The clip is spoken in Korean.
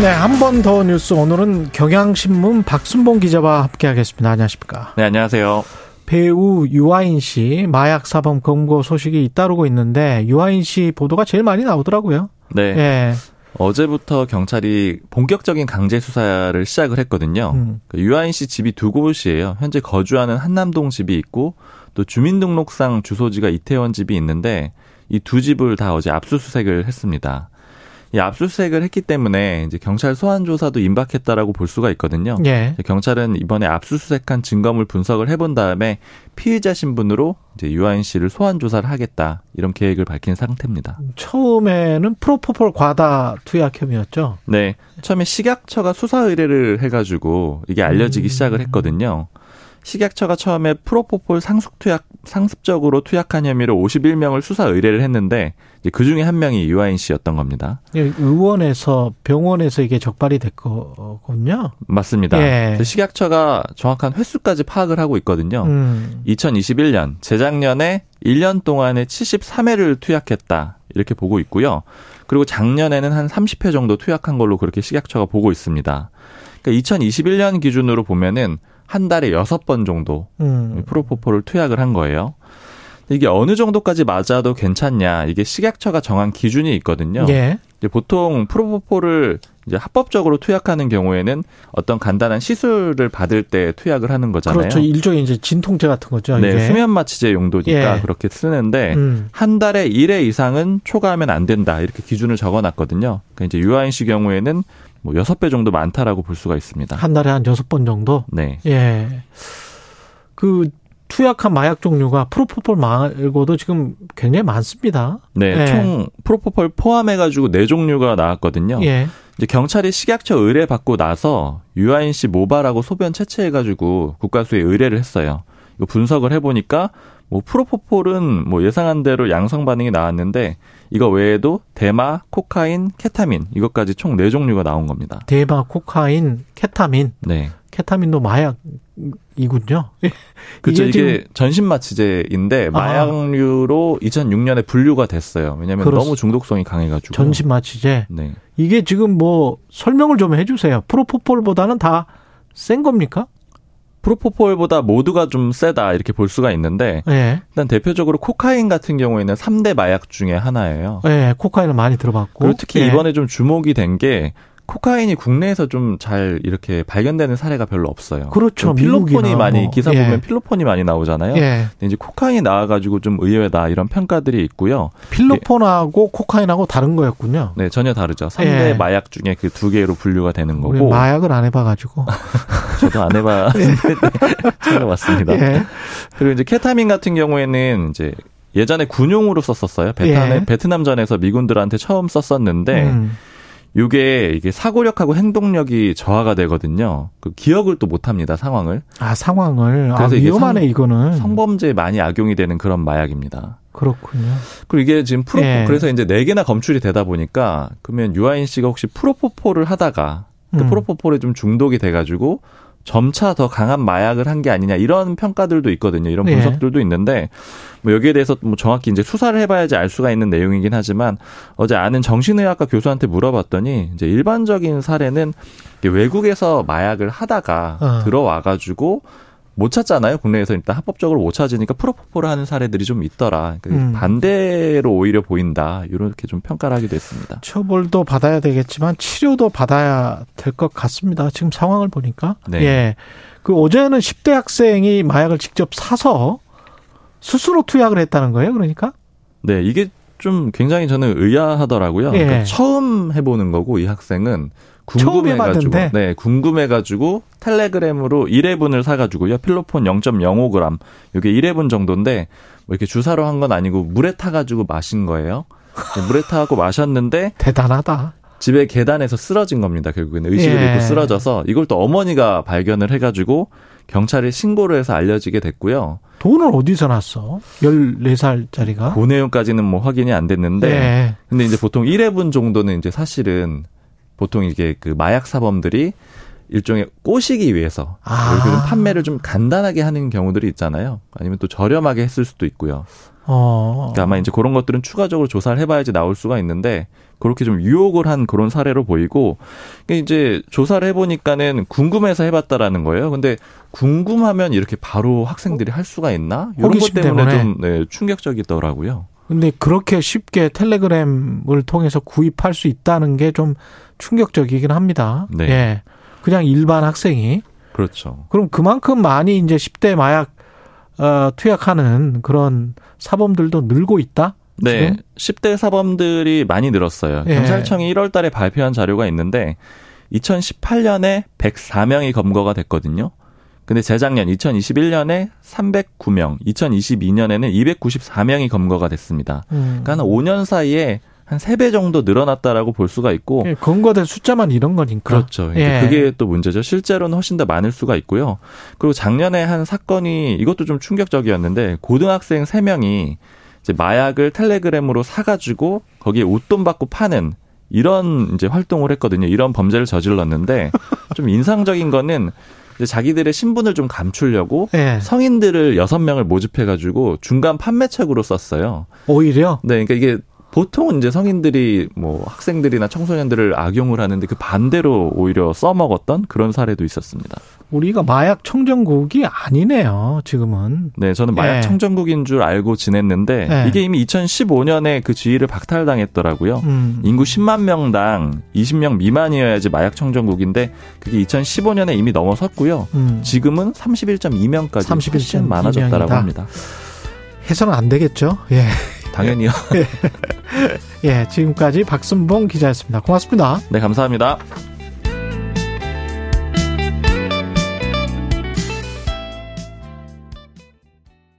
네, 한 번 더 뉴스 오늘은 경향신문 박순봉 기자와 함께하겠습니다. 안녕하십니까? 네, 안녕하세요. 배우 유아인 씨 마약 사범 검거 소식이 잇따르고 있는데 유아인 씨 보도가 제일 많이 나오더라고요. 네. 예. 어제부터 경찰이 본격적인 강제 수사를 시작을 했거든요. 음. 그 유아인 씨 집이 두 곳이에요. 현재 거주하는 한남동 집이 있고 또 주민등록상 주소지가 이태원 집이 있는데 이 두 집을 다 어제 압수수색을 했습니다. 이 압수수색을 했기 때문에 이제 경찰 소환 조사도 임박했다라고 볼 수가 있거든요. 예. 경찰은 이번에 압수수색한 증거물 분석을 해본 다음에 피의자 신분으로 이제 유아인 씨를 소환 조사를 하겠다 이런 계획을 밝힌 상태입니다. 처음에는 프로포폴 과다 투약 혐의였죠. 네, 처음에 식약처가 수사 의뢰를 해가지고 이게 알려지기 음. 시작을 했거든요. 식약처가 처음에 프로포폴 상습 투약 상습적으로 투약한 혐의로 51명을 수사 의뢰를 했는데 그 중에 한 명이 유아인 씨였던 겁니다. 예, 의원에서 병원에서 이게 적발이 됐거든요. 맞습니다. 예. 식약처가 정확한 횟수까지 파악을 하고 있거든요. 음. 2021년 재작년에 1년 동안에 73회를 투약했다 이렇게 보고 있고요. 그리고 작년에는 한 30회 정도 투약한 걸로 그렇게 식약처가 보고 있습니다. 그러니까 2021년 기준으로 보면은 한 달에 6번 정도 음. 프로포폴을 투약을 한 거예요. 이게 어느 정도까지 맞아도 괜찮냐 이게 식약처가 정한 기준이 있거든요. 예. 보통 프로포폴을 이제 합법적으로 투약하는 경우에는 어떤 간단한 시술을 받을 때 투약을 하는 거잖아요. 그렇죠. 일종의 이제 진통제 같은 거죠. 네, 이게. 수면 마취제 용도니까 예. 그렇게 쓰는데 음. 한 달에 1회 이상은 초과하면 안 된다. 이렇게 기준을 적어 놨거든요. 그러니까 이제 유아인 씨 경우에는 뭐 6배 정도 많다라고 볼 수가 있습니다. 한 달에 한 여섯 번 정도. 네. 예. 그 투약한 마약 종류가 프로포폴 말고도 지금 굉장히 많습니다. 네, 예. 총 프로포폴 포함해 가지고 네 종류가 나왔거든요. 예. 이제 경찰이 식약처 의뢰 받고 나서 유아인 씨 모발하고 소변 채취해 가지고 국가수에 의뢰를 했어요. 이거 분석을 해 보니까 뭐 프로포폴은 뭐 예상한 대로 양성 반응이 나왔는데 이거 외에도 대마, 코카인, 케타민 이것까지 총 네 종류가 나온 겁니다. 대마, 코카인, 케타민. 네. 케타민도 마약이군요. 그렇죠. 이게 이게, 전신 마취제인데 아. 마약류로 2006년에 분류가 됐어요. 왜냐하면 그렇- 너무 중독성이 강해가지고. 전신 마취제. 네. 이게 지금 뭐 설명을 좀 해주세요. 프로포폴보다는 다 센 겁니까? 프로포폴보다 모두가 좀 세다 이렇게 볼 수가 있는데 예. 일단 대표적으로 코카인 같은 경우에는 3대 마약 중에 하나예요. 예, 코카인을 많이 들어봤고. 그리고 특히 예. 이번에 좀 주목이 된 게 코카인이 국내에서 좀 잘 이렇게 발견되는 사례가 별로 없어요. 그렇죠. 필로폰이 많이 뭐. 기사 예. 보면 필로폰이 많이 나오잖아요. 예. 이제 코카인이 나와가지고 좀 의외다 이런 평가들이 있고요. 필로폰하고 코카인하고 다른 거였군요. 네, 전혀 다르죠. 3대 예. 마약 중에 그 두 개로 분류가 되는 거고. 마약을 안 해봐가지고. 저도 안 해봤는데 찾아봤습니다. 예. 그리고 이제 케타민 같은 경우에는 이제 예전에 군용으로 썼었어요. 베트남, 예. 베트남전에서 미군들한테 처음 썼었는데 음. 이게 이게 사고력하고 행동력이 저하가 되거든요. 그 기억을 또 못합니다 상황을. 아 상황을 아, 그래서 이게 위험하네 성- 이거는. 성범죄에 많이 악용이 되는 그런 마약입니다. 그렇군요. 그리고 이게 지금 프로 예. 그래서 이제 네 개나 검출이 되다 보니까 그러면 유아인 씨가 혹시 프로포폴을 하다가 그 음. 프로포폴에 좀 중독이 돼가지고 점차 더 강한 마약을 한 게 아니냐 이런 평가들도 있거든요. 이런 예. 분석들도 있는데 뭐 여기에 대해서 뭐 정확히 이제 수사를 해봐야지 알 수가 있는 내용이긴 하지만 어제 아는 정신의학과 교수한테 물어봤더니 이제 일반적인 사례는 외국에서 마약을 하다가 어. 들어와가지고 못 찾잖아요. 국내에서 일단 합법적으로 못 찾으니까 프로포폴을 하는 사례들이 좀 있더라. 그러니까 음. 반대로 오히려 보인다. 이렇게 좀 평가를 하기도 했습니다. 처벌도 받아야 되겠지만 치료도 받아야 될 것 같습니다. 지금 상황을 보니까. 네. 예. 그 어제는 10대 학생이 마약을 직접 사서 스스로 투약을 했다는 거예요. 그러니까. 네, 이게 좀 굉장히 저는 의아하더라고요. 예. 그러니까 처음 해보는 거고 이 학생은 궁금해가지고? 네, 궁금해가지고 텔레그램으로 1회분을 사가지고요. 필로폰 0.05g, 이게 1회분 정도인데 뭐 이렇게 주사로 한 건 아니고 물에 타가지고 마신 거예요. 네, 물에 타고 마셨는데 대단하다. 집에 계단에서 쓰러진 겁니다. 결국에는 의식을 예. 잃고 쓰러져서 이걸 또 어머니가 발견을 해가지고 경찰에 신고를 해서 알려지게 됐고요. 돈을 어디서 났어? 14살짜리가? 그 내용까지는 뭐 확인이 안 됐는데, 예. 근데 이제 보통 1회분 정도는 이제 사실은 보통 이게 그 마약 사범들이 일종의 꼬시기 위해서 아. 그런 판매를 좀 간단하게 하는 경우들이 있잖아요. 아니면 또 저렴하게 했을 수도 있고요. 어. 그러니까 아마 이제 그런 것들은 추가적으로 조사를 해봐야지 나올 수가 있는데 그렇게 좀 유혹을 한 그런 사례로 보이고 그러니까 이제 조사를 해보니까는 궁금해서 해봤다라는 거예요. 근데 궁금하면 이렇게 바로 학생들이 할 수가 있나? 이런 것 때문에 때문에. 좀 네, 충격적이더라고요. 근데 그렇게 쉽게 텔레그램을 통해서 구입할 수 있다는 게 좀 충격적이긴 합니다. 네. 예. 그냥 일반 학생이. 그렇죠. 그럼 그만큼 많이 이제 10대 마약 어, 투약하는 그런 사범들도 늘고 있다? 네, 지금? 10대 사범들이 많이 늘었어요. 예. 경찰청이 1월 달에 발표한 자료가 있는데 2018년에 104명이 검거가 됐거든요. 근데 재작년 2021년에 309명, 2022년에는 294명이 검거가 됐습니다. 음. 그러니까 한 5년 사이에 한 3배 정도 늘어났다라고 볼 수가 있고 예, 검거된 숫자만 이런 거니까. 그렇죠. 이제 예. 그게 또 문제죠. 실제로는 훨씬 더 많을 수가 있고요. 그리고 작년에 한 사건이 이것도 좀 충격적이었는데 고등학생 3명이 이제 마약을 텔레그램으로 사가지고 거기에 웃돈 받고 파는 이런 이제 활동을 했거든요. 이런 범죄를 저질렀는데 좀 인상적인 거는 이제 자기들의 신분을 좀 감추려고 예. 성인들을 여섯 명을 모집해가지고 중간 판매책으로 썼어요. 오히려 네, 그러니까 이게 보통은 이제 성인들이 뭐 학생들이나 청소년들을 악용을 하는데 그 반대로 오히려 써먹었던 그런 사례도 있었습니다. 우리가 마약 청정국이 아니네요. 지금은. 네, 저는 마약 예. 청정국인 줄 알고 지냈는데 예. 이게 이미 2015년에 그 지위를 박탈당했더라고요. 음. 인구 10만 명당 20명 미만이어야지 마약 청정국인데 그게 2015년에 이미 넘어섰고요. 음. 지금은 31.2명까지 31.2 훨씬 많아졌다라고 명이다. 합니다. 해서는 안 되겠죠. 예. 당연히요. 예. 지금까지 박순봉 기자였습니다. 고맙습니다. 네, 감사합니다.